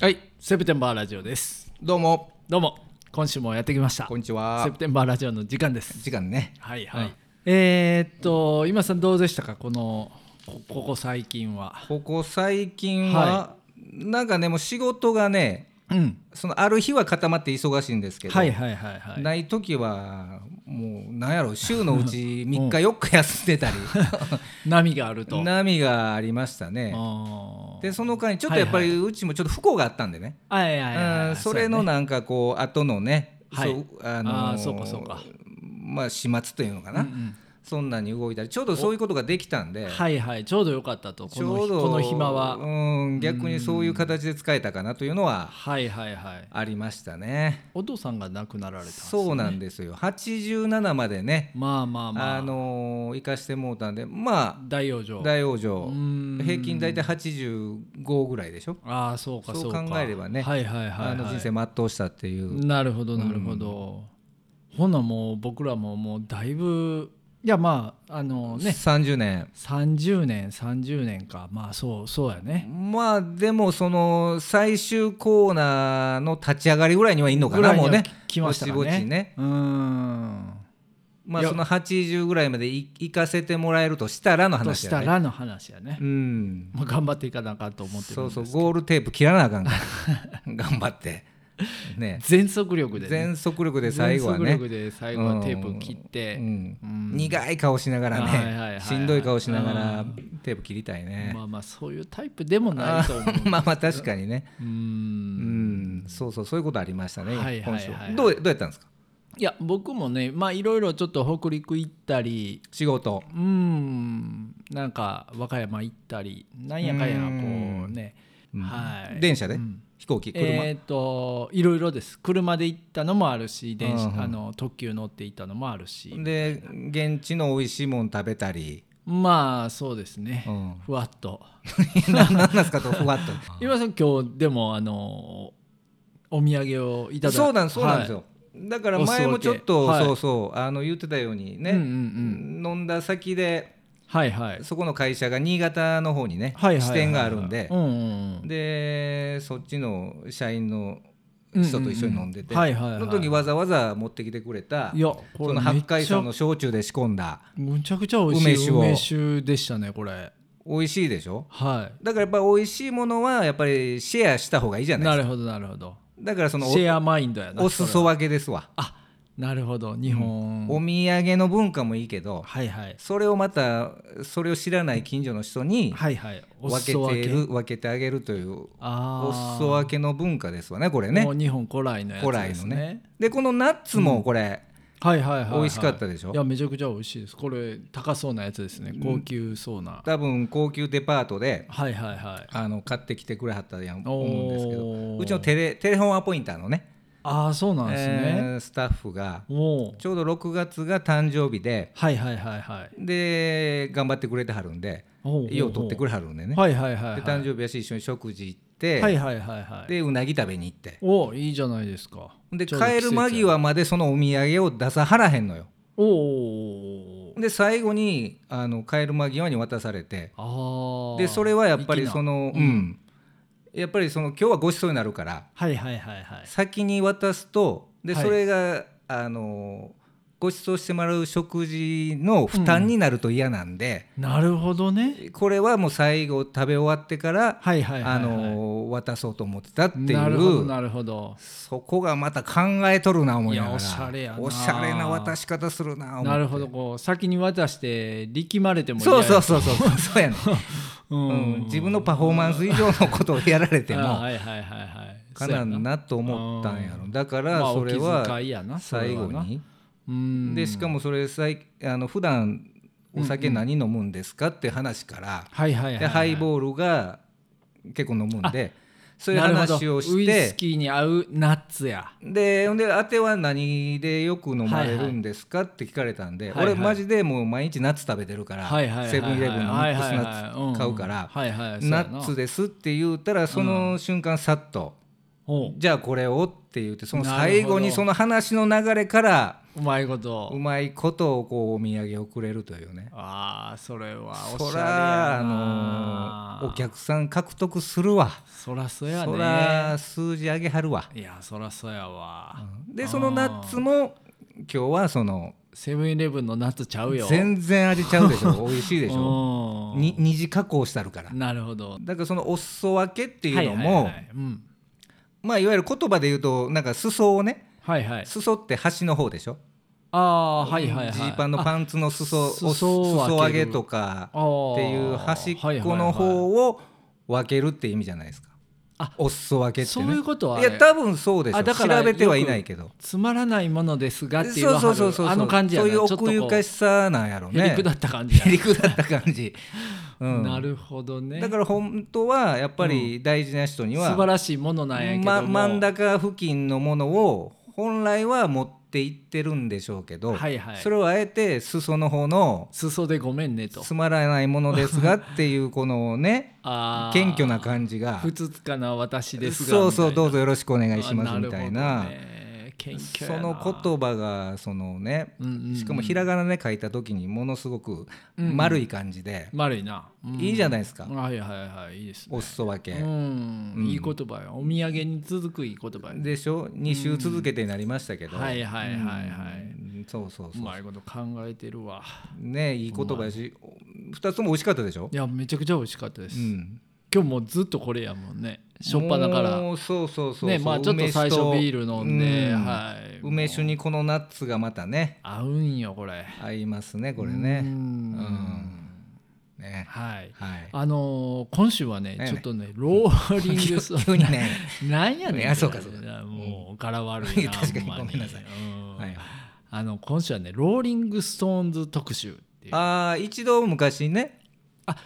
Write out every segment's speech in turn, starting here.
はいはい、セプテンバーラジオです。どうも、どうも。今週もやってきました。こんにちは。セプ。テンバーラジオの時間です。時間ね。はいはい、うんえーっと今さんどうでしたか？このこここ最近は。ここ最近は、はなんかね、もう仕事がね、うん。そのある日は固まって忙しいんですけど、はいはいはいはい。ない時はもうなんやろ 週のうち3日4日休んでたり。波があると。波がありましたね。でその間にちょっとやっぱりうちもちょっと不幸があったんでね、はいはいそれのなんかこう後のね、はい。そうあのーそうかそうか。まあ始末というのかな、うんうんそんなに動いたりちょうどそういうことができたんで、はいはいちょうどよかったとこちょうどのこの暇は。うん逆にそういう形で使えたかなというのははいはいはい。ありましたね。お父さんが亡くなられたんですね。そうなんですよ。87までね、まあまあまあ。あのー行かしてもうたんでま大往生。あ大往生。うん。平均大体85ぐらいでしょ。ああそうかそそう考えればねはいはいはい、はい、あの人生全うしたっていう。なるほどなるほど、ほなもう僕らももうだいぶいやまああのね。30年。30年30年か。まあそうそうやね。まあでもその最終コーナーの立ち上がりぐらいにはいんのかなもうね。来ましたかね。ぼちぼちね。うーん。まあその80ぐらいまでい行かせてもらえるとしたらのと話やね。したらの話やね、うん。まあ、頑張っていかなあかんと思ってるそうそうゴールテープ切らなあかんから。頑張ってね。全速力で、ね、全速力で最後はね。全速力で最後はテープ切って、うん。うん。苦い顔しながらはいはいはいはい。ねしんどい顔しながらうん。テープ切りたいね。まあまあそういうタイプでもないと思う。まあまあ確かにね。うん。ん。そうそうそういうことありましたねはいはいはい今週どうどうやったんですか？いや僕もねまあいろいろちょっと北陸行ったり。仕事。うーん。なんか和歌山行ったりなんやかんやこうね。うん。はい。電車で？うん飛行機車えっ、といろいろです。車で行ったのもあるし電車うんうん。あの特急乗って行ったのもあるし。で現地の美味しいもん食べたり。まあそうですね、うん。ふわっと。何なんですかとふわっと。今さん今日でもあのお土産をいただいそうなんそうなんですよ、だから前もちょっと、そうそうあの言ってたようにね、飲んだ先ではいはい。そこの会社が新潟の方にね、はいはいはい支店があるんで。う、んうんうん。でそっちの社員の人と一緒に飲んでて、その時わざわざ持ってきてくれたいやその八海山の焼酎で仕込んだむちゃくちゃ美味しい梅酒でしたねこれ。美味しいでしょ？はい。だからやっぱり美味しいものはやっぱりシェアした方がいいじゃないですか。なるほどなるほど。だからそのおシェアマインドやなお裾分けですわ。あなるほど日本、お土産の文化もいいけどはいはい。それをまたそれを知らない近所の人にはいはい。お分けてる分け。てあげるというおあ裾分けの文化ですわねこれけね日本古来のやつ古ですね。来のね。でこのナッツもこれ、はいはいはい、はい、美味しかったでしょ？いやめちゃくちゃ美味しいです。これ高そうなやつですね。高級そうな、多分高級デパートではいはいはい。あの買ってきてくれはったやん思うんですけど。うちのテレテレフォンアポインターのねああそうなんですえね、ースタッフがちょうど6月が誕生日ではいはいはいはい。で頑張ってくれてはるんで家を取ってくれはるんでね。はいはいはいはい。で誕生日やし一緒に食事行って、はいはいはいはい。でうなぎ食べに行って。おいいじゃないですか。で帰る間際までそのお土産を出さはらへんのよ。おおで最後にあの帰る間際に渡されて。ああでそれはやっぱりそのうん、やっぱりその今日はごちそうになるからはいはいはいはい。先に渡すとではい。それが、あのご馳走してもらう食事の負担になると嫌なんで、なるほどね。これはもう最後食べ終わってから、はいはいはい、はい、あの渡そうと思ってたっていなるほどうなるほど。そこがまた考えとるな思いながら。おしゃれやな。おしゃれな渡し方するななるほど。こう先に渡して力まれてもそうそううそうそう。そうやね、ううん、自分のパフォーマンス以上のことをやられても あはいはいはいはいかなんなと思ったんやろ。だからまあそれは最後に。うん。でしかもそれさいあの普段お酒何飲むんですかって話からはいはいはい、はい、でハイボールが結構飲むんでそういう話をしウイスてキーに合うナッツや。でほんであては何でよく飲まれるんですかって聞かれたんではいはい。俺マジでもう毎日ナッツ食べてるからはいはいセブンイレブンのミックスナッツ買うからナッツですって言うたらその瞬間さっとおうじゃあこれをって言ってその最後にその話の流れからうまいこと。うまいことをこうお土産をくれるというね。ああそれはおそしゃれやらなあのお客さん獲得するわ。そらそうやそねら数字上げはるわ。いやそらそうやわ、でそのナッツも今日はそのセブンイレブンのナッツちゃうよ。全然味ちゃうでしょ。美味しいでしょ。うん。に二次加工してあるから。なるほど。だからそのお裾分けっていうのはいはいもはい。うんまあいわゆる言葉で言うとなんか裾をねはいはい。裾って端の方でしょ？ああはいはいはい。ジーパンのパンツの裾を裾上げとかっていう端っこの方を分けるって意味じゃないですかあお裾分けってそういねうことはいや多分そうでしょ。あだから調べてはいないけど。つまらないものですがっていうそうそうそうそうあの感じやそういう奥ゆかしさなんやろね。へりくだった感じや。へりくだった感じ、うん、なるほどね。だから本当はやっぱり大事な人には、素晴らしいものなんやけども、ま、真ん中付近のものを本来は持っていってるんでしょうけど、はいはい。それをあえて裾の方の裾でごめんねと。つまらないものですが っていうこのね謙虚な感じが。ふつつかな私ですがそうそうどうぞぞよろしくお願いしますみたいな。謙虚その言葉がそのねしかもひらがなで書いた時にものすごく丸い感じで。丸いな、うん。いいじゃないですか。はいはいはいいいですね。お裾分け。いい言葉よ。お土産に続くいい言葉よ。でしょ？2週続けてになりましたけど。はいはいはいはい。うん。そうそうそうう。まいこと考えてるわ。ねいい言葉やし2つも美味しかったでしょ？いやめちゃくちゃ美味しかったです、うん今日もうずっとこれやもんね。しょっぱなから。そうそうそうそう。ねまあちょっと最初ビール飲んで、うん。はい。梅酒にこのナッツがまたね。合うんよこれ。合いますねこれうねん。ね。はい。はい。あのー今週はねねちょっとねローリングス 急にね。なんやねんいやそうかそうか。もう柄悪いな 確かにごめんなさい。うん。はいあの今週はねローリングストーンズ特集ああ一度昔ねあ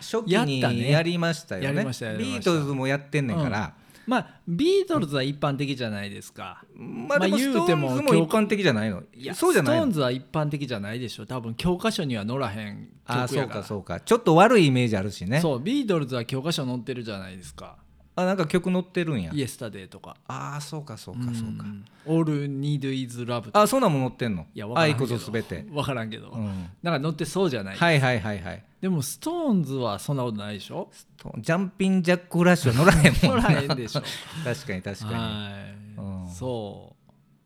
初期にやりましたよね。やりましたやりました。ビートルズもやってんねんから。まあビートルズは一般的じゃないですか。まあでもまあ言うてもストーンズも一般的じゃないの。いやそうじゃないの。ストーンズは一般的じゃないでしょ。多分教科書には載らへんああそう曲やからかそうか。ちょっと悪いイメージあるしね。そうビートルズは教科書載ってるじゃないですかあなんか曲載ってるんや。イエスタデーとか。ああそうかそうかそうか。ん。All Need Is Love あそんなんも載ってんの？いやわからんけど。愛こそすべて。分からんけど、うん。なんか載ってそうじゃない、はいはいはいはい。でもストーンズはそんなことないでしょ？と Jumpin' Jack Flash は載らへんもん 載らへんでしょ。確かに確かに。はい、うん。そう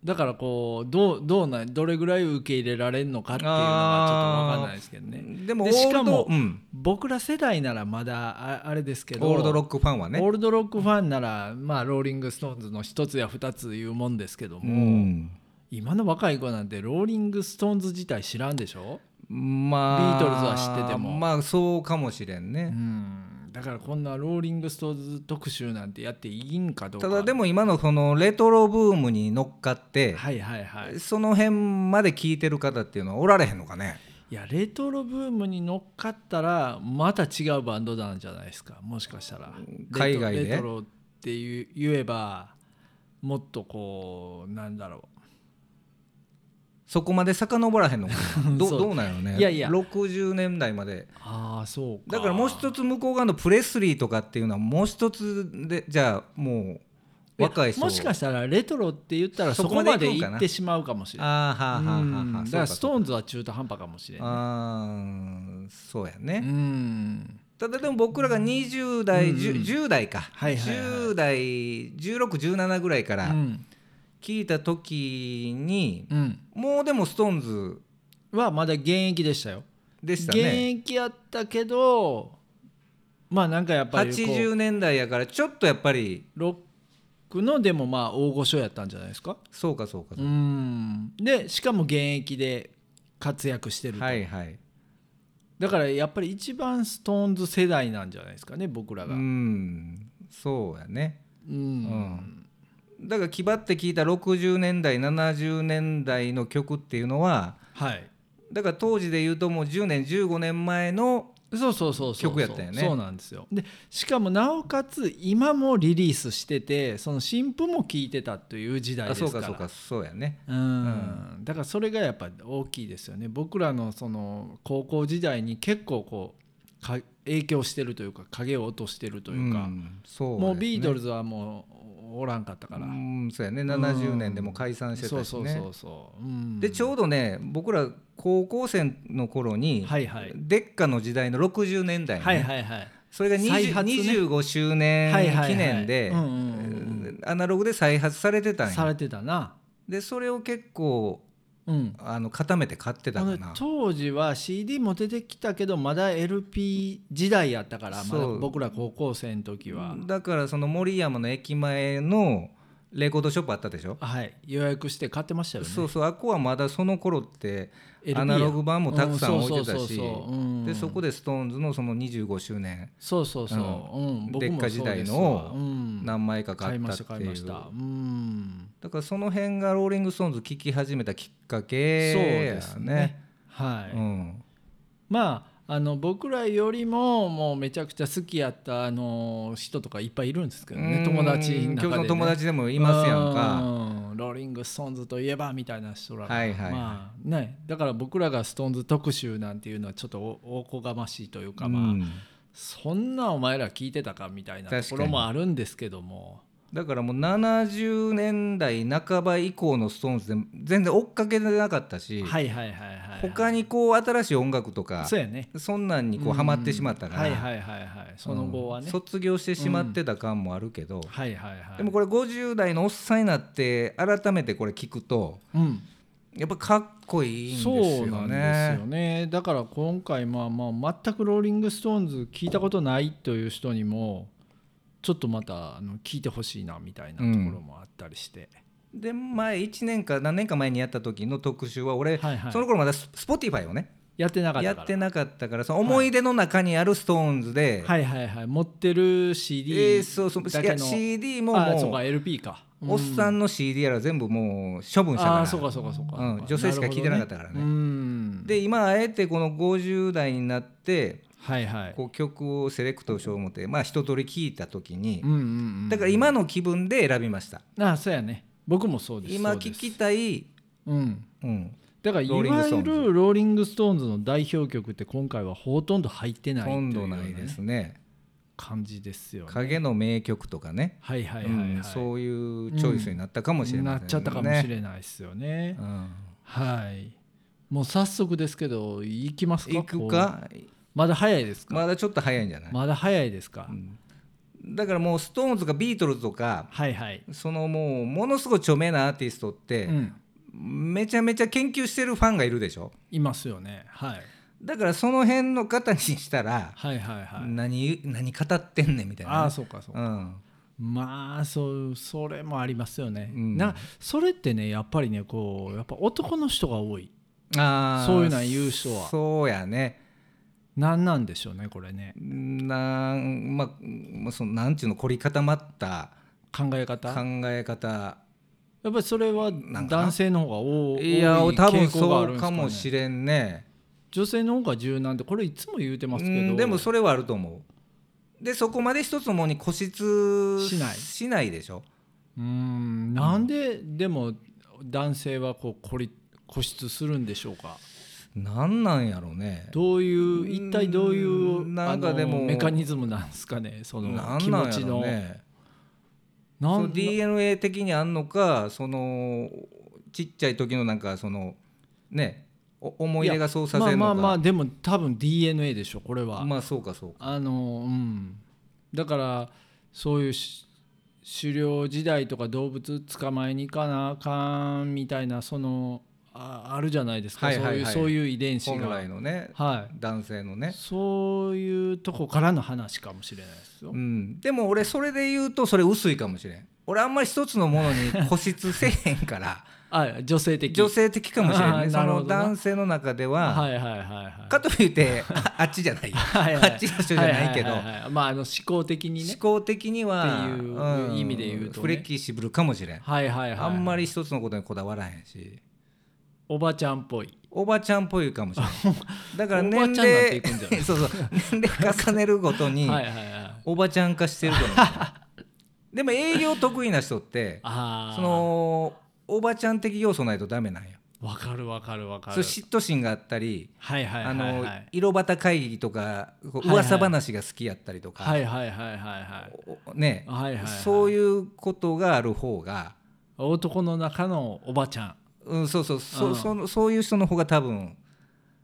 だからこうどうどうなんどれぐらい受け入れられるのかっていうのがちょっと分かんないですけどね。でもでしかもうん。僕ら世代ならまだああれですけどオールドロックファンはね。オールドロックファンならまあローリング・ストーンズの一つや二ついうもんですけども、うん。今の若い子なんてローリング・ストーンズ自体知らんでしょ、まあビートルズは知ってても。まあそうかもしれんうね、ん、だからこんなローリング・ストーンズ特集なんてやっていいんかどうか。ただでも今のそのレトロブームに乗っかって、はいはいはい。その辺まで聞いてる方っていうのはおられへんのかね？いやレトロブームに乗っかったらまた違うバンドなんじゃないですか？もしかしたら。海外で？レトロって言えばもっとこうなんだろそこまで遡らへんのか。な どどうなんやろね。いやいや。60年代まで。うああそうか。だからもう一つ向こう側のプレスリーとかっていうのはもう一つでじゃあもう若い人もしかしたらレトロって言ったらそこまでで行くんかな。行ってしまうかもしれないだからストーンンズは中途半端かもしれないあーそうやね、うん。ただでも僕らが20代、うん。うん 10, 10代か、はいはいはい10代1617ぐらいからうん聞いた時に、うん。もうでもストーンズはまだ現役でしたよ。現でしたね。役やったけどまあなんかやっぱりこう80年代やからちょっとやっぱりロックのでもまあ大御所やったんじゃないですか？そうかそうか、うん。でしかも現役で活躍してると、はいはい。だからやっぱり一番ストーンズ世代なんじゃないですかね僕らうが、うん。んそうやねだから気張って聞いた60年代70年代の曲っていうのははい。だから当時で言うともう10年15年前のそうそうそうそう曲やったよね。そうなんですよ。でしかもなおかつ今もリリースしててその新譜も聴いてたという時代あですから。そうかそうか。そうやね。うん。だからそれがやっぱ大きいですよね。僕らのその高校時代に結構こうか影響してるというか影を落としてるというか、うですね。もうビートルズはもうおらんかったから、うんそうやね。70年でも解散してたしね。そうそうそうそう、うん。でちょうどね僕ら高校生の頃に、はいはい。デッカの時代の60年代、ね。はいはいはい。それが20再発ね。25周年記念でうんうんうん。アナログで再発されてたんや。されてたな。でそれを結構うん。あの固めて買ってたかな。当時は CD も出てきたけどまだ LP 時代やったからま僕ら高校生の時は、だからその森山の駅前のレコードショップあったでしょ、はい。予約して買ってましたよね。そうそう。あっこはまだその頃ってアナログ版もたくさん置いてたしうんそうそうそう。そううん。でそこで SixTONES のその25周年。そうそうそう、うん。デッカ時代の何枚か買ったっていう。うん。だからその辺がローリング・ストーンズ聴き始めたきっかそうけやですね。はい、うん。まああの僕らよりももうめちゃくちゃ好きやったあの人とかいっぱいいるんですけどね友達の中で、ね、友達でもいますやんか。うんローリング・ストーンズといえばみたいな人らが、はいはいはい。まあね、だから僕らがストーンズ特集なんていうのはちょっとおおこがましいというか、まあうん。そんなお前ら聞いてたかみたいなところもあるんですけどもだからもう70年代半ば以降のストーンズで全然追っかけてなかったし、はいはいはいはい、はい、他にこう新しい音楽とかそうやね。そんなんにこうハマってしまったから、はいはいはいはい。その後はね、うん卒業してしまってた感もあるけど、はいはいはい。でもこれ50代のおっさんになって改めてこれ聞くとうん。やっぱかっこいいんですよね。そうなんですよね。だから今回まあまあ全くローリング・ストーンズ聞いたことないという人にもちょっとまたあの聞いてほしいなみたいなところもあったりして、で前1年か何年か前にやった時の特集は俺、はいはい。その頃まだス Spotify をねやってなかったから。やってなかったからその思い出の中にある SixTONES で、はいはいはい。持ってる CD えーそうそういやだけの CD ももあそうか LP か。おっさんの CD やら全部もう処分したから。ああそうかそうかそうか、うん女性しか聞いてなかったからね。るほどうん。で今あえてこの50代になってはいはい。こう曲をセレクトしよう思ってまあ一通り聞いた時にうんうんうんだから今の気分で選びました。ああそうやね。僕もそうです。今聞きたいうん。うん。だからいわゆるローリング・ストーンズの代表曲って今回はほとんど入ってないという今度ようないですね。感じですよね。影の名曲とかね。はいはいはい、はい。うんそういうチョイスになったかもしれませんね。なっちゃったかもしれないですよね。うん。はい。もう早速ですけど行きますか？行くか？まだ早いですか？まだちょっと早いんじゃない？まだ早いですか？だからもう SixTONES とかビートルズとかはいはい。そのもうものすごい著名なアーティストってうん。めちゃめちゃ研究してるファンがいるでしょ？いますよね。はい。だからその辺の方にしたらはいはいはい。何何語ってんねんみたいなね、ああそうかそうか。うんまあそうそれもありますよね。うんなそれってねやっぱりねこうやっぱ男の人が多い。あーそういうのは言う人はそうやねなんなんでしょうねこれね。なんまあまあそのなんちゅうの凝り固まった考え方。考え方。やっぱりそれは男性の方が多いいや多分傾向があそうかもしれんね。女性の方が柔軟ってこれいつも言うてますけど。うんでもそれはあると思う。でそこまで一つのものに固執しない。しない。でしょ。うん。なんででも男性はこう孤立固執するんでしょうかなんなんやろうね。どういう一体どういううんなんかでもメカニズムなんですかね？その気持ちの。なの DNA 的にあんのかそのちっちゃい時のなんかそのねお思い出がそうさせるのか。まあまあまあでも多分 DNA でしょこれは、まあそうかそうか。あのうん。だからそういうし狩猟時代とか動物捕まえに行かなあかんみたいなそのああるじゃないですか、はいはいはい。そういうそういう遺伝子本が来のねはい。男性のね。そういうとこからの話かもしれないですよ、うん、でも俺それで言うとそれ薄いかもしれん。俺あんまり一つのものに固執せえへんから。あ女性的。女性的かもしれあんね。その男性の中では、はいはいはいはい。かといってああっちじゃない。よ はいはい。あっちの人じゃないけど、はははいはい。まああの思考的にね。思考的にはっていう意味で言うとね。フレキシブルかもしれん、はいはいはい。あんまり一つのことにこだわらへんしおばちゃんっぽい。おばちゃんっぽいかもしれ んだから年齢そうそう。年齢重ねるごとに おばちゃん化してると思う。でも営業得意な人ってそのおばちゃん的要素ないとダメなんよわかるわかるわかる。嫉妬心があったり色端会議とか噂話が好きやったりとか、ね、そういうことがある方が、男の中のおばちゃんうん、そうそう。そ,、うん。そのそういう人の方が多分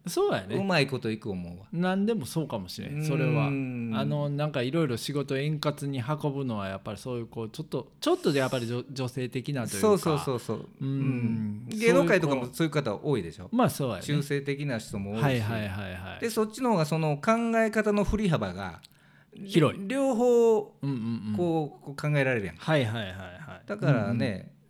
うそうやね。まいこといく思うわ。何でもそうかもしれん。それは。うんあのなんかいろいろ仕事円滑に運ぶのはやっぱりそういうこうちょっとちょっとでやっぱり女女性的なというか。そうそうそうそう、うん。芸能界とかもそういう方多いでしょ、まあそうやね。中性的な人も多いし、はいはいはいはいでそっちの方がその考え方の振り幅が広い。両方こう,、こう考えられるやんはいはいはいはい。だからね、えー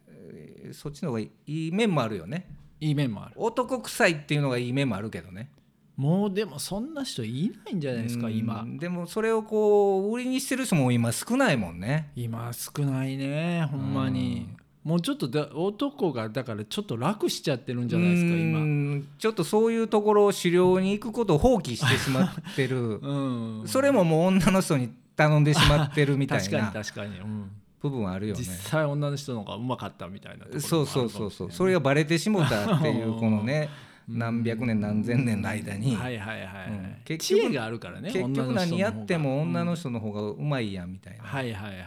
そっちの方がいい面もあるよね。いい面もある。男臭いっていうのがいい面もあるけどね。もうでもそんな人いないんじゃないですかうん今。でもそれをこう売りにしてる人も今少ないもんね。今少ないねほんまに。もうちょっとだ男がだからちょっと楽しちゃってるんじゃないですかう今ん。ちょっとそういうところを狩猟に行くことを放棄してしまってる。うん。それももう女の人に頼んでしまってるみたい確かにな確かに、うん部分はあるよね。実際女の人の方がうまかったみたいなそうそうそうそう。それががバレてしもたっていうこのね何百年何千年の間に。はいはいはい、はい。うん。結知局恵があるからね結局何やっても女の人人の方がうまいやんみたいな。はいはいはいはい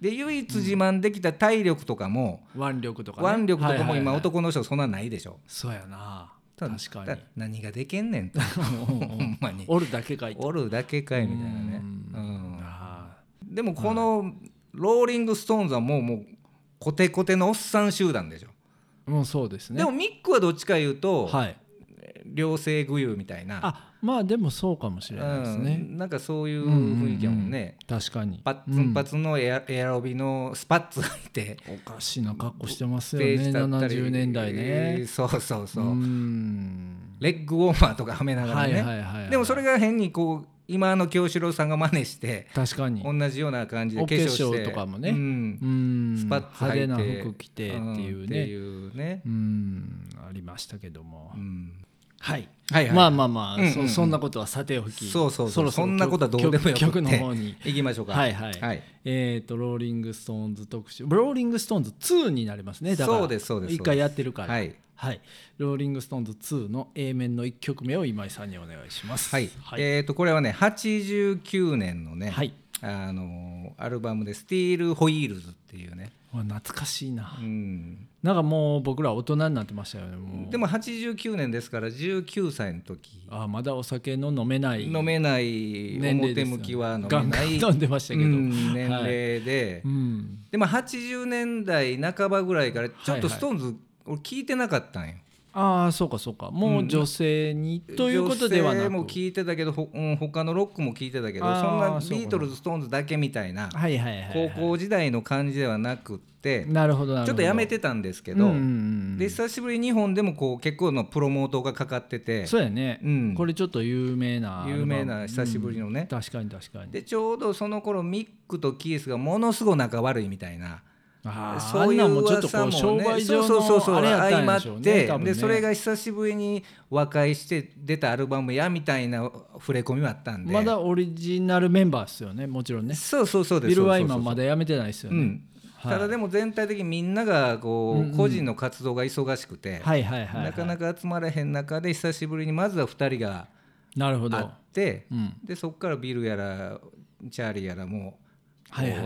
で唯一自慢できた体力とかも腕力とか、ね、腕力とかも今はいはいはい。男の人そんなないでしょ。そうやな。確かに。何ができんねんと。ほんまに。おるだけかいとおるだけかいみたいなね。ううん。でもこのローリング・ストーンズはもうもうコテコテのおっさん集団でしょ。ーもうそうですね。でもミックはどっちか言うとはい。両性具有みたいな。あまあでもそうかもしれないですね、うんなんかそういう雰囲気やもんね。確かに。パッツンパツンのエアエアロビのスパッツがいて。おかしいな格好してますよねページだったり70年代ね。そうそうそう。うん。レッグウォーマーとかはめながらはいねはいはいはい。でもそれが変にこう今の清志郎さんが真似して確かに。同じような感じでお化化粧して粧とかもね。うん。うん。スパッツ履いて派手な服着てっていううんってねいうね。うん。ありましたけども、うん。はい。はいはい。まあまあまあ、うんうんうん。そそんなことはさておき。そうそうそう。ろろそんなことはどうでもよく曲曲の方に。行きましょうか。はいはい、はい。えっ、とローリング・ストーンズ特集。ローリング・ストーンズ2になりますね。だからそうですそうです。一回やってるから。はいはい、ローリング・ストーンズ2の A 面の1曲目を今井さんにお願いします。はい、はい、えっ、とこれはね89年のね、はい。あのアルバムで「スティール・ホイールズ」っていうね、わ懐かしいな、うん、なんかもう僕ら大人になってましたよねでも89年ですから19歳の時。あまだお酒の飲めない。飲めない表向きは飲めない。ン飲んでましたけど、うん年齢で、うん。でも80年代半ばぐらいからちょっはいはい。とストーンズ、俺聞いてなかったんよ。ああそうかそうか。もう女性に、ということではなく。女性も聞いてたけど、ほうん、他のロックも聞いてたけどそんなビートルズストーンズだけみたいな高校時代の感じではなくってなるほどなるほど。ちょっとやめてたんですけど、うんうんうんで久しぶりに日本でもこう結構のプロモートがかかっててそうやね、うん。これちょっと有名な有名な久しぶりのね。うん確かに確かに。でちょうどその頃ミックとキースがものすごい仲悪いみたいなそういうあんなんもちょっとこ噂もう商ね売上そうそうそう相まってでそれが久しぶりに和解して出たアルバムやみたいな触れ込みもあったんで。まだオリジナルメンバーですよねもちろんね。そうそうそうですビル・ワイマンまだ辞めてないですよね、ただでも全体的にみんながこう個人の活動が忙しくて、なかなか集まれへん中で久しぶりにまずは2人がなるほど。会って、うん。でそこからビルやらチャーリーやらもう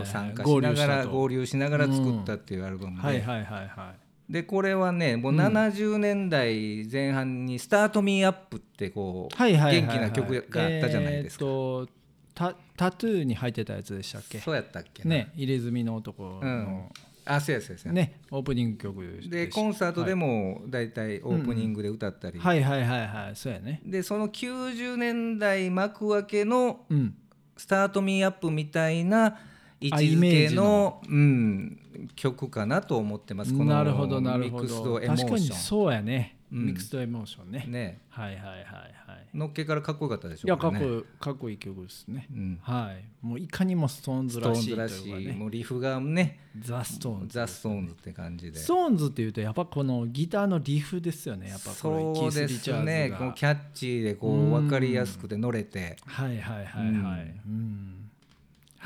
参加しながら合流しながら作ったっていうアルバムで、はいはいはいはい。でこれはねもう70年代前半に「スタート・ミー・アップ」ってこう元気な曲があったじゃないですか、えーとタタトゥーに入ってたやつでしたっけ？そうやったっけな。ね入れ墨の男の、うん。あそうやそうやそうや。ねオープニング曲ででコンサートでも大体オープニングで歌ったり、はいはいはいはい。そうやね。でその90年代幕開けのうんスタートミーアップみたいな位置づけのの。うん、曲かなと思ってます。このなるほどなるほミックスどドエモーション。確かにそうやね、うん。ミックスドエモーションね。ね。はいはいはいはい。のっけからかっこよかったでしょいやかっこかっこいい曲ですね、うん。はい。もういかにもストーンズらしいらしい、ねもうリフがね。ザ・ストーンズ。ザ・ストーンズって感じで。ストーンズっていうとやっぱこのギターのリフですよね。やっぱそうですね。こうキャッチーでこう分かりやすくて乗れて。はいはいはいはい、うん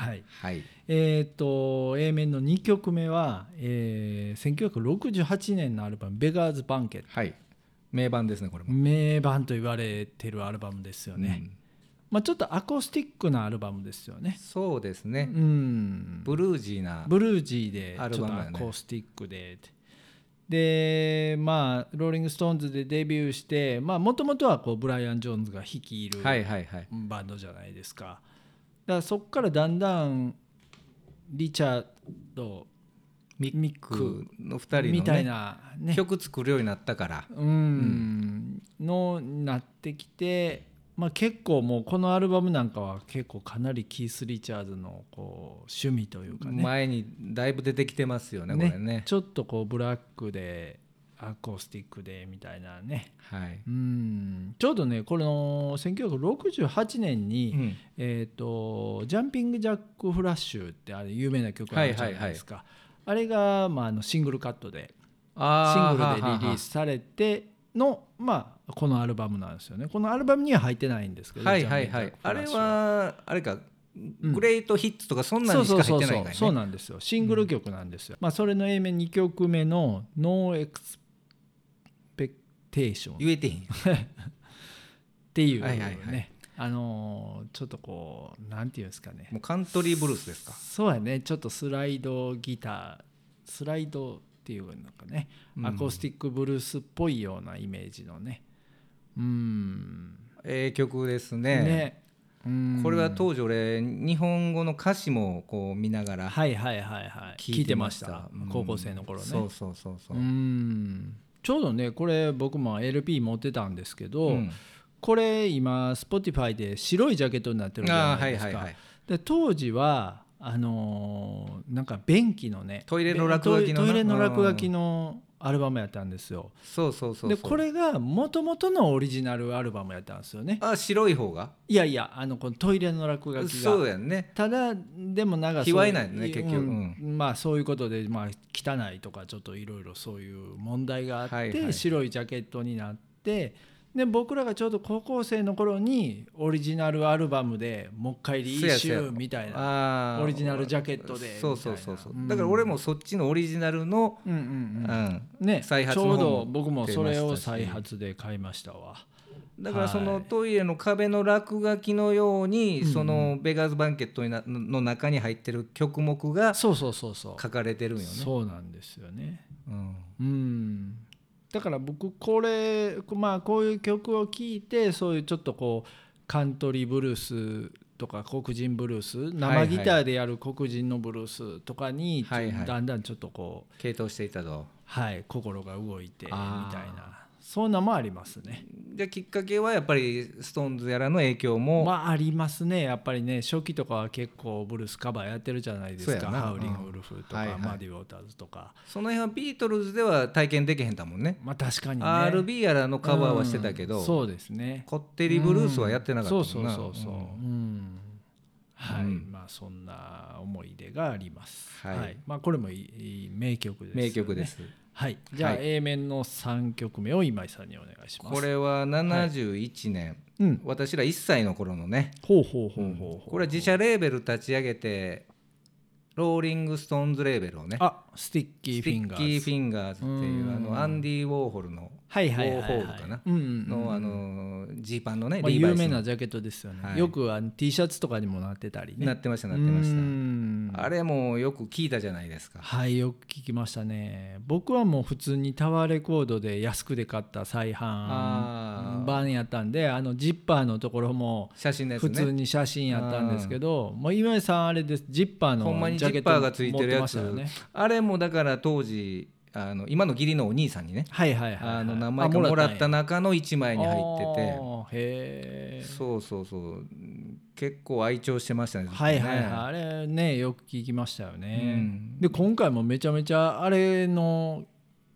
はい。はい。えっ、と A 面の2曲目は、えー、1968年のアルバム「ベガーズ・バンケットはい。名盤ですねこれ」も、名盤と言われてるアルバムですよね、うん。まあ、ちょっとアコースティックなアルバムですよね。そうですね、うん。ブルージーなブルージーでちょっとアコースティックで。でまあローリング・ストーンズでデビューしてもともとはこうブライアン・ジョーンズが率いるはいはいはい。バンドじゃないですか。だからそこからだんだんリチャードミミック。ックの2人の、ね、みたいな、ね、曲作るようになったから。うん。のなってきて、まあ、結構もうこのアルバムなんかは結構かなりキース・リチャーズのこう趣味というかね。前にだいぶ出てきてますよねこれね。ちょっとこうブラックでアコースティックでみたいなね。はい、うん。ちょうどねこの1968年に、うん。えー、とジャンピング・ジャック・フラッシュってあれ有名な曲あるじゃないですか、あれが、まあ、あのシングルカットでシンあグルでリリースされてのまあこのアルバムなんですよね。このアルバムには入ってないんですけどはいはいはい。あれはあれか、グレートヒッツとかそんなにしか入ってないね。うそうなんですよ。シングル曲なんですよ、まあそれの A 面2曲目の「ノーエクスペクテーション」っ言えてへん。ていうはいはいはい。ねあのーちょっとこうなんていうんですかね。もうカントリーブルースですか？そうやね。ちょっとスライドギタースライドっていうなんかね、うん。アコースティックブルースっぽいようなイメージのね。うん。ええ曲ですね。ね。うん。これは当時俺日本語の歌詞もこう見ながらはいはいはいはい。聞いてました。うん。高校生の頃ね。そうそうそうそう。うんちょうどねこれ僕も LP 持ってたんですけど、うん。これ今 Spotify で白いジャケットになってるじゃないですか、はいはいはい。で当時はあのーなんか便器のねトイレの落書きのな。トイレの落書きのアルバムやったんですよ。そうそうそうでこれがもともとのオリジナルアルバムやったんですよね。あ白い方が？いやいやあのこのトイレの落書きが。そうやんね。ただでもなんかなんやね結局。うん。まあそういうことで、まあ、汚いとかちょっといろいろそういう問題があって、はいはい。白いジャケットになってで僕らがちょうど高校生の頃にオリジナルアルバムでもう一回リーシューみたいな。オリジナルジャケットでそうそうそうそう。みたいなだから俺もそっちのオリジナルの、うんうんううん。んね、再発ちょうど僕もそれを再発で買いましたわ。だからそはい。のトイレの壁の落書きのように、うんうん。そのベガーズバンケットの中に入ってる曲目がそうそうそうそう。書かれてるんよね。そうなんですよね。うん。うんだから僕これまあこういう曲を聴いてそういうちょっとこうカントリーブルースとか黒人ブルース生ギターでやる黒人のブルースとかにはいはい。だんだんちょっとこう傾倒していたと。はい心が動いてみたいあなそんなもありますね。じゃあきっかけはやっぱりストーンズやらの影響も、まあありますね。やっぱりね初期とかは結構ブルースカバーやってるじゃないですか。ハウリングウルフとか、はいはい。マディ・ウォーターズとか。その辺はビートルズでは体験できへんだもんね。まあ確かにね。RB やらのカバーはしてたけど、うん。そうですね。こってりブルースはやってなかったもんな。そうそうそうそう、うん。はい、うん。まあそんな思い出があります。はい。まあこれもいいいい名曲です、ね。名曲で。す。はい。じゃあはい A 面の三曲目を今井さんにお願いします。これは71年、うん。私ら1歳の頃のね、ほうほうほうほうほう。これは自社レーベル立ち上げてローリング・ストーンズレーベルをねあスティッキースティッフィンガーズ。キーフィンガーズっていううんあのアンディ・ウォーホルのはいはいはい、はい。ホールかな？うんうんうんのあのジーパンのねまあ、有リーバイスの。名なジャケットですよね。はい。よくあの T シャツとかにもなってたりね。なってましたなってましうん。たあれもよく聞いたじゃないですか。はいよく聞きましたね。僕はもう普通にタワーレコードで安くで買った再販版やったんであのジッパーのところも写真普通に写真やったんですけど、もう今井さんあれです。ジッパーのほんまにジッパーがついてるやつ。あれもだから当時あの今の義理のお兄さんにねはいはいはいはい。あの名前がもらったな中の1枚に入ってて。へえそうそうそう。うん結構愛調してましたねはいはいはい。あれねよく聞きましたよね、うん。で今回もめちゃめちゃあれの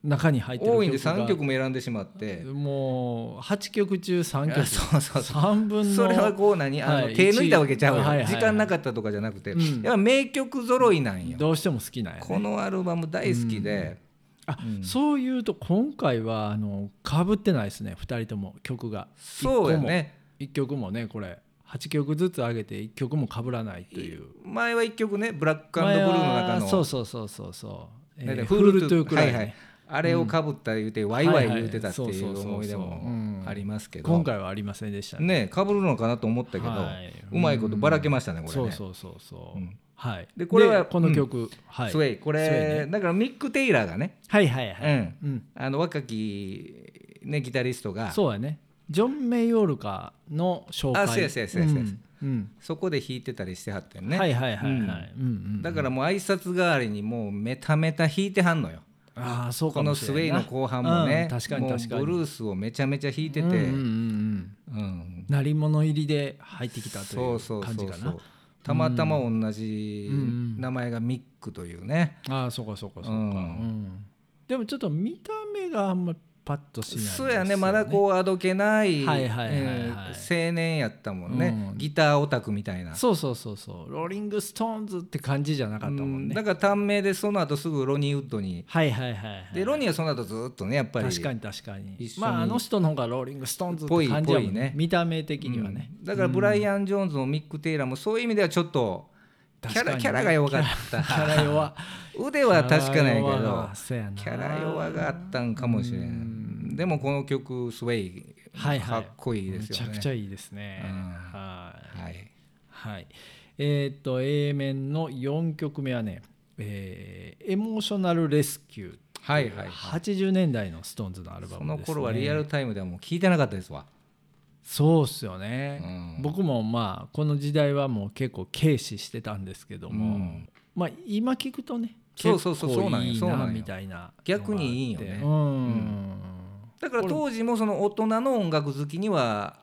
中に入って多いんで3曲も選んでしまって。もう8曲中3曲。そうそうそう。3分のそれはこう何？あの、はい手抜いたわけちゃうはいはい。時間なかったとかじゃなくて、うん。やっぱ名曲揃いなんよ。どうしても好きなんやね。このアルバム大好きで、あ、うん。そういうと今回はあのかぶってないですね2人とも曲が。そうやね。1曲もねこれ。8曲ずつ上げて1曲もかぶらないという。前は1曲ね「ブラックブルー」の中の。そうそうそうそうそう、えーフールトゥークライ、ねはいはい。あれをかぶった言うてワイワイ言うてたってはいう思い出もありますけど。今回はありませんでしたね。ねかぶるのかなと思ったけど、はい。うまいことばらけましたねこれね。そうそうそうそう、うんはい。でこれはこの曲、はい。スウェイ。これね。だからミック・テイラーがね、はいはいはい、うん。うん。あの若き、ね、ギタリストが。そうやね。ジョン・メイオルカの紹介。あそうやそうやそうやそうやん。うん。そこで弾いてたりしてはったよね、はいはいはいはい、うん。うんうんだからもう挨拶代わりにもうメタメタ弾いてはんのよ。ああそうかこのスウェイの後半もね、うん確かに確かに。ブルースをめちゃめちゃ弾いてて、うんうんうん。うん。うん鳴り物入りで入ってきたというそうそう感じかなそうそうたまたま同じうん。名前がミックというね、ああそうかそうかそうか、うん。うん。でもちょっと見た目があんまパッとしないんですそうやね。まだこうあどけない青年やったもんね、うん。ギターオタクみたいな。そうそうそうそう。ローリング・ストーンズって感じじゃなかったもんね、うん。だから短命でその後すぐロニー・ウッドに。はいはいはい、はい、でロニーはその後ずっとねやっぱり。確かに確かに。まああの人の方がローリング・ストーンズって感じやもんね。ね。見た目的にはね、うん。だからブライアン・ジョーンズもミック・テイラーもそういう意味ではちょっとキャラ,、キャラが弱かった。キャラ弱腕は確かないけどキャラ弱があったんかもしれん。でもこの曲「スウェイ」はいはい。かっこいいですよね。めちゃくちゃいいですね、うん。はい。はい。はい。えーっと A 面の4曲目はね、えーエモーショナル・レスキュー」はいはいはい。80年代のストーンズのアルバムです、ね、その頃はリアルタイムではもう聞いてなかったですわ。そうっすよね、うん。僕もまあこの時代はもう結構軽視してたんですけども、うん。まあ今聞くとねそうそうそうそうなんよ結構いいなそうなんよ。みたいな。逆にいいよね。のがあって。うん、だから当時もその大人の音楽好きには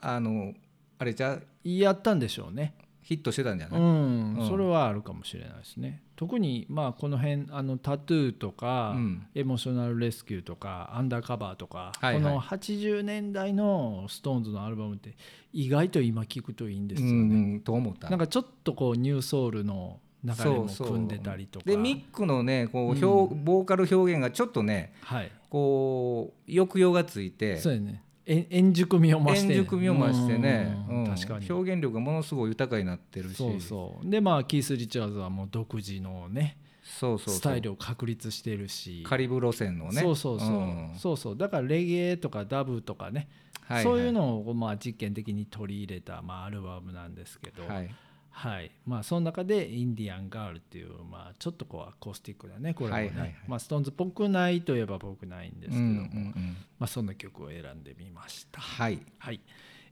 あのあれじゃう？やったんでしょうね。ヒットしてたんじゃない、うん、うん。それはあるかもしれないですね。特にまあこの辺あのタトゥーとか、うん。エモーショナルレスキューとかアンダーカバーとか、はいはい。この80年代のストーンズのアルバムって意外と今聞くといいんですよね、うんと思った。なんかちょっとこうニューソウルの流れも組んでたりとか。でミックのねこう表、ボーカル表現がちょっとねはい。こう抑揚がついて。そうやね。え円熟味を増して。円熟味を増してね、うん。うん。確かに。表現力がものすごい豊かになってるし。そうそう。でまあキース・リチャーズはもう独自のねそうそうスタイルを確立してるし。カリブ路線のね。そうそうそう、ん。そうそう。だからレゲエとかダブとかね、はいはい。そういうのをまあ実験的に取り入れたまあアルバムなんですけど、はいはい。まあその中でインディアンガールっていうまあちょっとこうアコースティックだねこれもね、はいはいはい。まあストーンズっぽくないといえばぽくないんですけども、うんうんうん。まあそんな曲を選んでみました。はい。はい。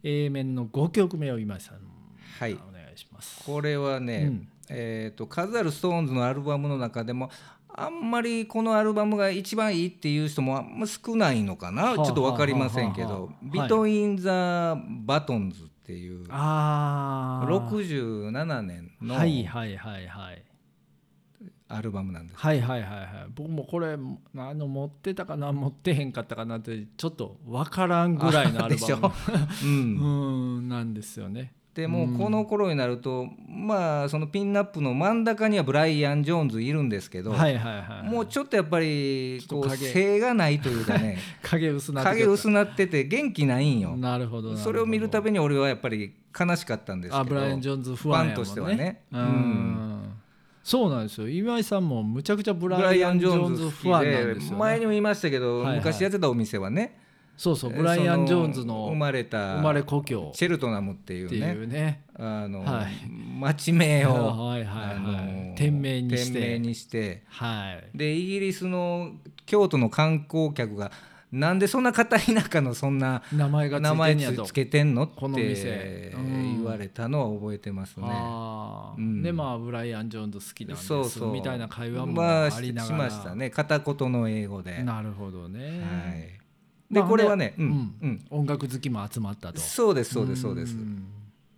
A 面の5曲目を今井さん、はい。お願いします。これはね、うん。えー、と数あるストーンズのアルバムの中でもあんまりこのアルバムが一番いいっていう人もあんま少ないのかな、はあちょっと分かりませんけど。はあはあはあ「ビトイン・ザ・バトンズ」っていう。ああ67年のはいはいはいはい。アルバムなんです。はいはいはいはい。僕もこれあの持ってたかな持ってへんかったかなってちょっと分からんぐらいのアルバうムん、うん なんですよねでもうこの頃になるとまあそのピンナップの真ん中にはブライアン・ジョーンズいるんですけど、はいはいはいもうちょっとやっぱりこう性がないというかね。影薄なって影薄なってて元気ないんよ。なるほどなるほど。それを見るたびに俺はやっぱり悲しかったんですけどあブライアン・ジョーンズ不安やもんね。ファンとしてはね。ううん。んそうなんですよ。今井さんもむちゃくちゃブブライアン・ジョーンズ不安なんでですよ、ね、前にも言いましたけど、はいはい。昔やってたお店はねそうそうブライアン・ジョーンズそ生のまれた生まれ故郷チェルトナムっていうっていねうね。あの、はい。町名を、はいはいはい。あの店名にして。店名にして。はい。でイギリスの京都の観光客がなんでそんな片田舎のそんな名前がつ名前つけてんのって言われたのは覚えてますね。うん。でまあブライアン・ジョーンズ好きなんですそうそう。みたいな会話もまあありながら、ししましたね。片言の英語で。はい、なるほどね、でまあこれはね、ううんん。うん、音楽好きも集まったと。そうですそうですそうです。ん。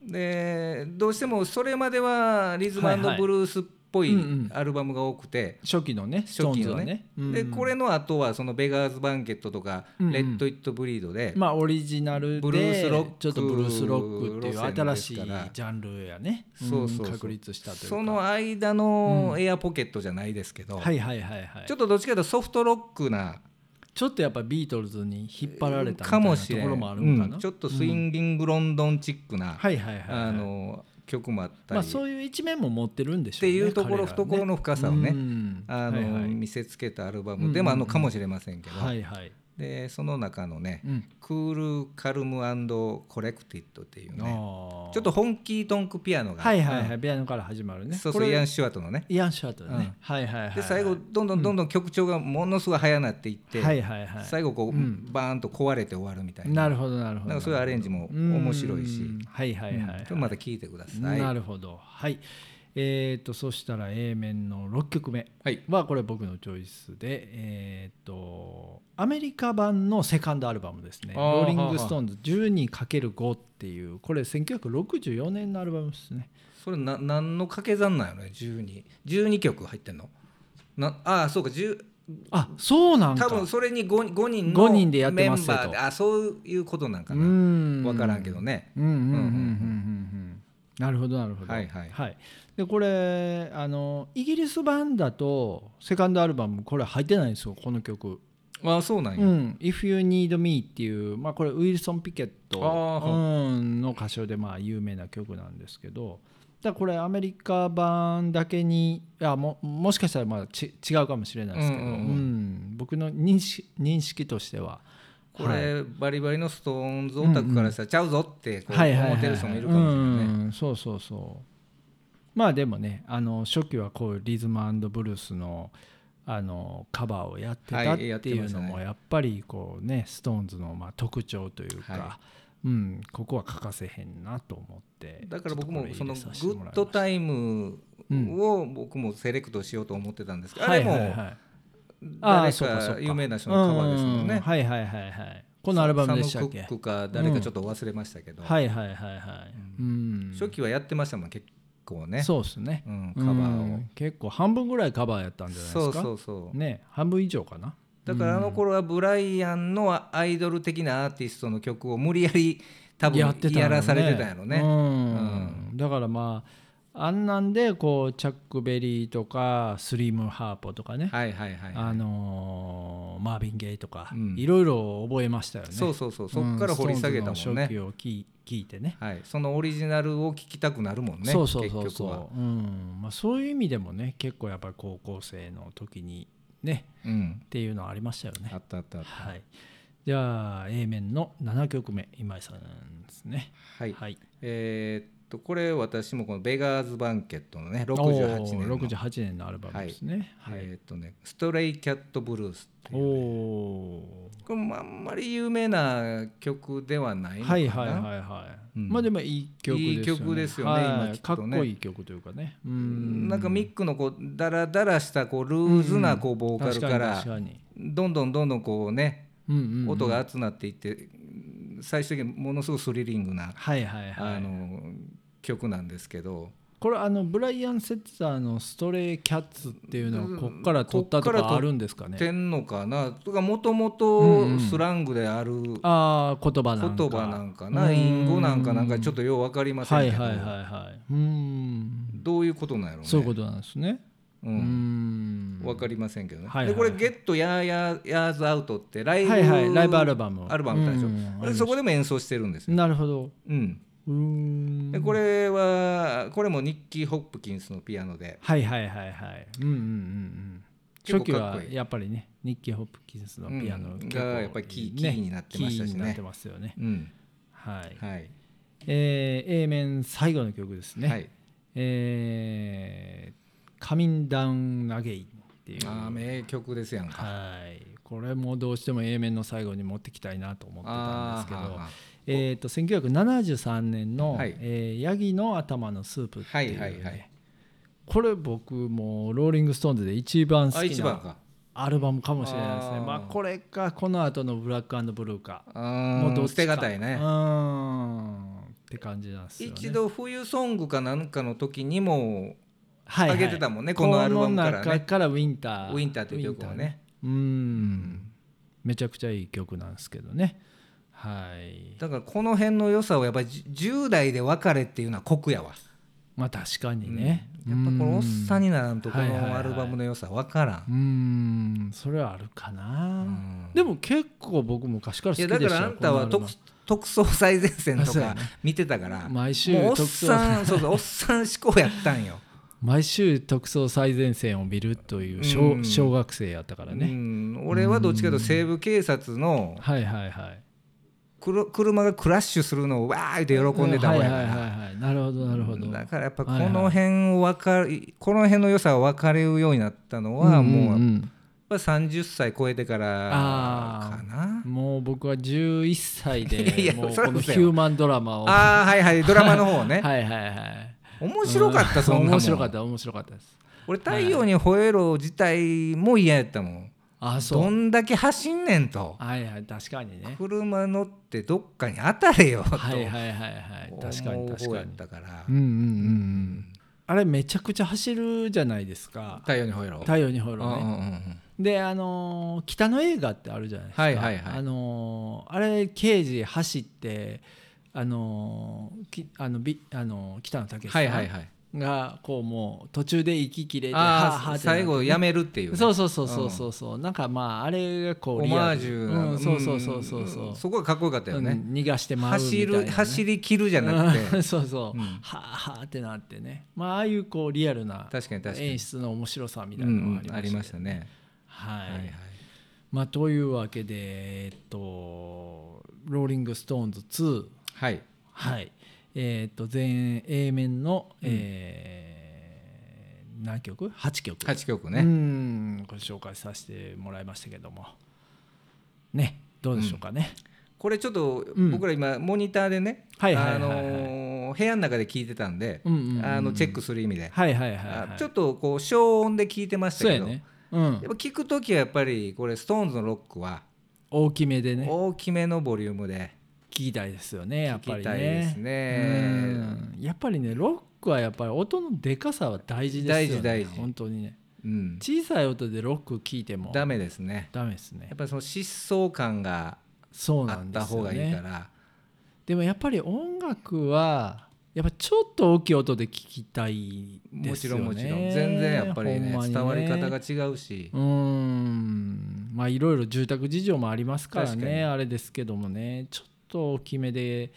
でどうしてもそれまではリズムブルースっぽいアルバムが多くて、初期のね初期のね。でこれの後はそのベガーズ・バンケットとか、レッド・イット・ブリードで、まあオリジナルでブルースロックちょっとブルースロックっていう新しいジャンルやね。そうそう確立したというか。その間のエアポケットじゃないですけど、はいはいはいはい。ちょっとどっちかというとソフトロックなちょっとやっぱビートルズに引っ張られたみたかいなもしれん。ところもあるのかな、うんちょっとスインギングロンドンチックな、あの曲もあったり、まあそういう一面も持ってるんでしょうねっていうところ、ね。懐の深さをね、うん。あのはいはい。見せつけたアルバム。でもあるのかもしれませんけど、はいはいでその中のねうん「クール・カルムコレクティッド」っていうねちょっと本気トンクピアノが、はいはいはい、うん。ピアノから始まるね。そうそうイアン・シュワートのね。イアン・シュワートだね、うん。はいはいはいで最後どんどんどんどん曲調がものすごい速なっていって、はいはいはい。最後こう、うん。バーンと壊れて終わるみたいな。なるほどなるほど。なんかそういうアレンジも面白いし。うん。はいはいはい、はいうんまた聴いてください。なるほど。はいえー、とそしたら A 面の6曲目はい。はこれ僕のチョイスでえっ、とアメリカ版のセカンドアルバムですね「あーローリング・ストーンズ 12×5」っていうこれ1964年のアルバムですね。それな何の掛け算なんやろね？12 12曲入ってんの？なああそうか10あそうなんか。多分それに 5, 5人の5人でやってますメンバーであそういうことなんかうな、ん。分からんけどね。うんうんうんうんうんうん。なるほどなるほど。はい。はいでこれあのイギリス版だとセカンドアルバムこれ入ってないんですよこの曲。ああそうなんや、うん「If You Need Me」っていう、まあ、これウィルソン・ピケットあうんの歌唱でまあ有名な曲なんですけどだこれアメリカ版だけにいやももしかしたらまあち違うかもしれないですけど、うんうんうんうん。僕の認識認識としてはこれ、バリバリのストーンズオタクからしたらちゃうぞってこうはいはいはい思ってる人もいるかもしれないね、うん。そうそうそうまあでもねあの初期はこういうリズムブルースのあのカバーをやってたはいっていうのもやっぱりこうねストーンズのまあ特徴というか、はうん、ここは欠かせへんなと思ってだから僕もそのグッドタイムを僕もセレクトしようと思ってたんですけど、あれも誰か有名な人のカバーですもんね。はいはいはいはい。このアルバムでしたっけ？サム・クックか誰かちょっと忘れましたけど、はいはいはいはい、うん、初期はやってましたもん結構ね。そうですね、うん、カバーを、うん結構半分ぐらいカバーやったんじゃないですか？そうそうそう、ね半分以上かな？だからあの頃はブライアンのアイドル的なアーティストの曲を無理やり多分やらされてたんやろね。うん。だからまああんなんでこうチャック・ベリーとかスリム・ハーポとかね、はいはいはい、あのーマービン・ゲイとか、うん。いろいろ覚えましたよね。そうそうそうそっから掘り下げたもんうんのね初期を聞聞いてね。はい、そのオリジナルを聴きたくなるもんねそうそうそう結局は。そう、うん。まあ、そういう意味でもね結構やっぱり高校生の時にねうん。っていうのはありましたよね。あったあったあった。はい。じゃあ A 面の7曲目今井さんですね。はい、はい。えーっとこれ私もこのベガーズ・バンケットのね68年の。おー68年のアルバムですね。はい、えーっとねストレイ・キャット・ブルースっておいうおこれもあんまり有名な曲ではないのかな、はいはいはいはい、うん。まあでもいい曲ですよね。いい曲ですよねはい。今きっかっとねこいい曲というかね。うん。なんかミックのこうダラダラしたこうルーズなこうボーカルからどんどんどんどんこうねうんうんうん。音が熱なっていって最終的にものすごくスリリングなはいはいはい。あの曲なんですけど。これあのブライアン・セッツァーの「ストレイ・キャッツ」っていうのはこっから取ったとかあるんですかね？てんのかな。とかもともうんうとんスラングであるああ言葉なんか言葉なんかな。隠語なんかなんかちょっとよう分かりませんけど。はいはいはいはいうんどういうことなんやろうね。そういうことなんですね。ううん。ん分かりませんけどね、はいはい。でこれ「ゲットヤーヤーヤーズアウト」ってライブ、はいはいライブアルバム。アルバムでしょ、うん。そこでも演奏してるんですよ、なるほど。うんでこれはこれもニッキー・ホップキンスのピアノで。はいはいはいはい。うんうんうんうん。初期はいやっぱりねニッキー・ホップキンスのピアノ、うん。結構がやっぱりキーキーになってましたしね。キーになってますよね。うんはい、はい、えー A 面最後の曲ですね、はい、えーカミンダウンアゲインっていう。あー名曲ですやんか、はい。これもどうしても A 面の最後に持ってきたいなと思ってたんですけどえー、と1973年の、はい。えーヤギの頭のスープ」っていう、ね。はいはいはい。これ僕もローリング・ストーンズで一番好きなアルバムかもしれないですね。まあこれかこの後のブラックブルーか。あもうどっちか。捨てがたいね。うーん。って感じなんですよね。一度冬ソングかなんかの時にもはいはい上げてたもんねこのアルバムからね。この中からウィンター。ウィンターっていう曲をね。ウィンターうん。めちゃくちゃいい曲なんですけどねはい。だからこの辺の良さをやっぱり10代で別れっていうのは酷やわ。まあ確かにね、やっぱこのおっさんにならんとこはいはいはいのアルバムの良さ分からん。うーん。それはあるかな、ん。でも結構僕昔から好いきでした。よやだからあんたは特特捜最前線とか見てたから。毎週おっさん そうそうおっさん思考やったんよ。毎週特捜最前線を見るという小,、うん。小学生やったからうね、ん。俺はどっちかというと西部警察のはいはいはい車がクラッシュするのをわーって喜んでた方やいはいなるほどなるほど。だからやっぱこの辺を分かるこの辺の良さを分かるようになったのはもうやっんんぱり30歳超えてからあかな。もう僕は11歳で もうこのヒューマンドラマを。はああはいはい。ドラマの方ね。いはいはい。面白かったそんなもん。面白かった面白かったです。俺太陽に吠えろ自体も嫌やったもんあそう。どんだけ走んねんと。はいはい確かにね。車乗ってどっかに当たれよと。はいはいはいはい確かに確かに。方やったから。うんうんうんうん。あれめちゃくちゃ走るじゃないですか。太陽に吠えろ。太陽にほえろうんうんねうん。であのー北の映画ってあるじゃないですか、はいはいはい。あのーあれ刑事走ってあのーきあのびあのー北野武さん。はいはいはいがこうもう途中で息切れ最後やめるっていうね。そうそうそうそうそうそう。なんかまああれがこうオリアル。マージュなうん、そうそうそうそう。そうんそこがかっこよかったよね。うん逃がしてまうみたい走なね、る走り切るじゃなくうんて そうそう、うん。はあはあってなってね。まあああいうこうリアルな演出の面白さみたういなのがありましたね。はい、はいはい。まあというわけでえっとローリング・ストー。ンズ2はい。はいえっと全 A 面の、えー何曲 ?8 曲。8曲うねん。ご紹介させてもらいましたけども。ねどうでしょうかね、これちょっとうん。僕ら今モニターでねはいはいはいはい。あのー部屋の中で聞いてたんでうんうんうんあのチェックする意味で。はいはいはい、はい。あ、ちょっとこう消音で聞いてましたけど。ね、うん。っぱ、聞く時はやっぱりこれ SixTONES のロックは大きめでね。大きめのボリュームで聞きたいですよねやっぱりね。ね。うん。やっぱりねロックはやっぱり音のでかさは大事ですよね。大事大事。本当にね。うん。小さい音でロック聞いても。ダメですね。ダメですね。やっぱりその疾走感がそうなあった方がいいかねら。でもやっぱり音楽はやっぱちょっと大きい音で聞きたいもですよね。ちろんもちろん。全然やっぱりねほんまに伝わり方が違うし。うーん。まあいろいろ住宅事情もありますからねあれですけどもね。ちょっと大きめで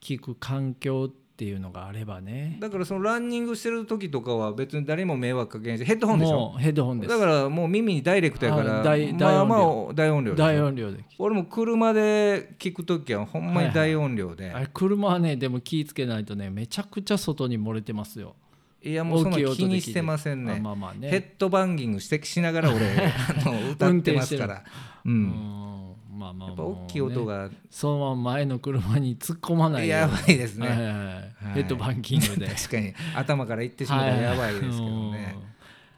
聞く環境っていうのがあればね。だからそのランニングしてる時とかは別に誰も迷惑かけんしヘッドホンでしょ。もうヘッドホンです。だからもう耳にダイレクトやからあ大まあまあ大音量。大音量で俺も車で聞く時はほんまに大音量で、あれ車はねでも気ぃつけないとねめちゃくちゃ外に漏れてますよ。い、やもうそんな大きい音で聞いて。気にしてませんね。あまあまあね。ヘッドバンギングしてしながら俺 あの歌ってますから。ううんまあまあやっぱ大きい音が。がそのまま前の車に突っ込まないやばいですね、はいはいはい。はい。ヘッドバンキングで。確かに。頭からいってしまったらやばいですけどね、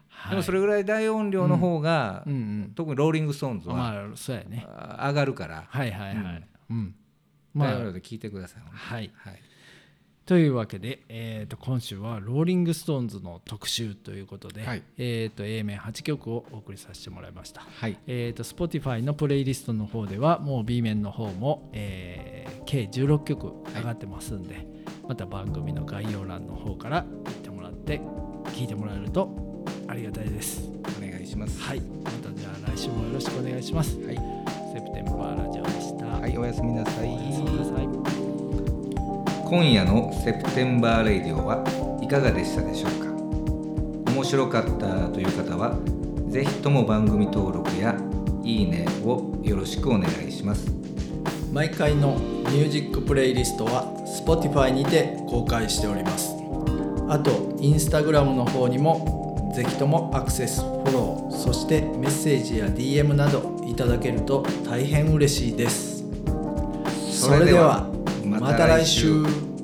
はい。でもそれぐらい大音量の方が、うん。うん特にローリング・ストーンズは、まあそうやね。あ上がるから、はいはいはい。うん。まあ。大音量で聞いてください、はい。はい、というわけで、えー、と今週はローリング・ストーンズの特集ということで、はいえー、と A 面8曲をお送りさせてもらいました。はいえー、と Spotify のプレイリストの方ではもう B 面の方も、えー計16曲上がってますんで、また番組の概要欄の方から行ってもらって聞いてもらえるとありがたいです。お願いしますはい、またじゃあ来週もよろしくお願いします。はい、セプテンバーラジオでした。はい、おやすみなさいおやすみなさい。今夜のセプテンバーレイディオはいかがでしたでしょうか？面白かったという方はぜひとも番組登録やいいねをよろしくお願いします。毎回のミュージックプレイリストは Spotify にて公開しております。あと Instagram の方にもぜひともアクセスフォローそしてメッセージや DM などいただけると大変嬉しいです。それではまた来週。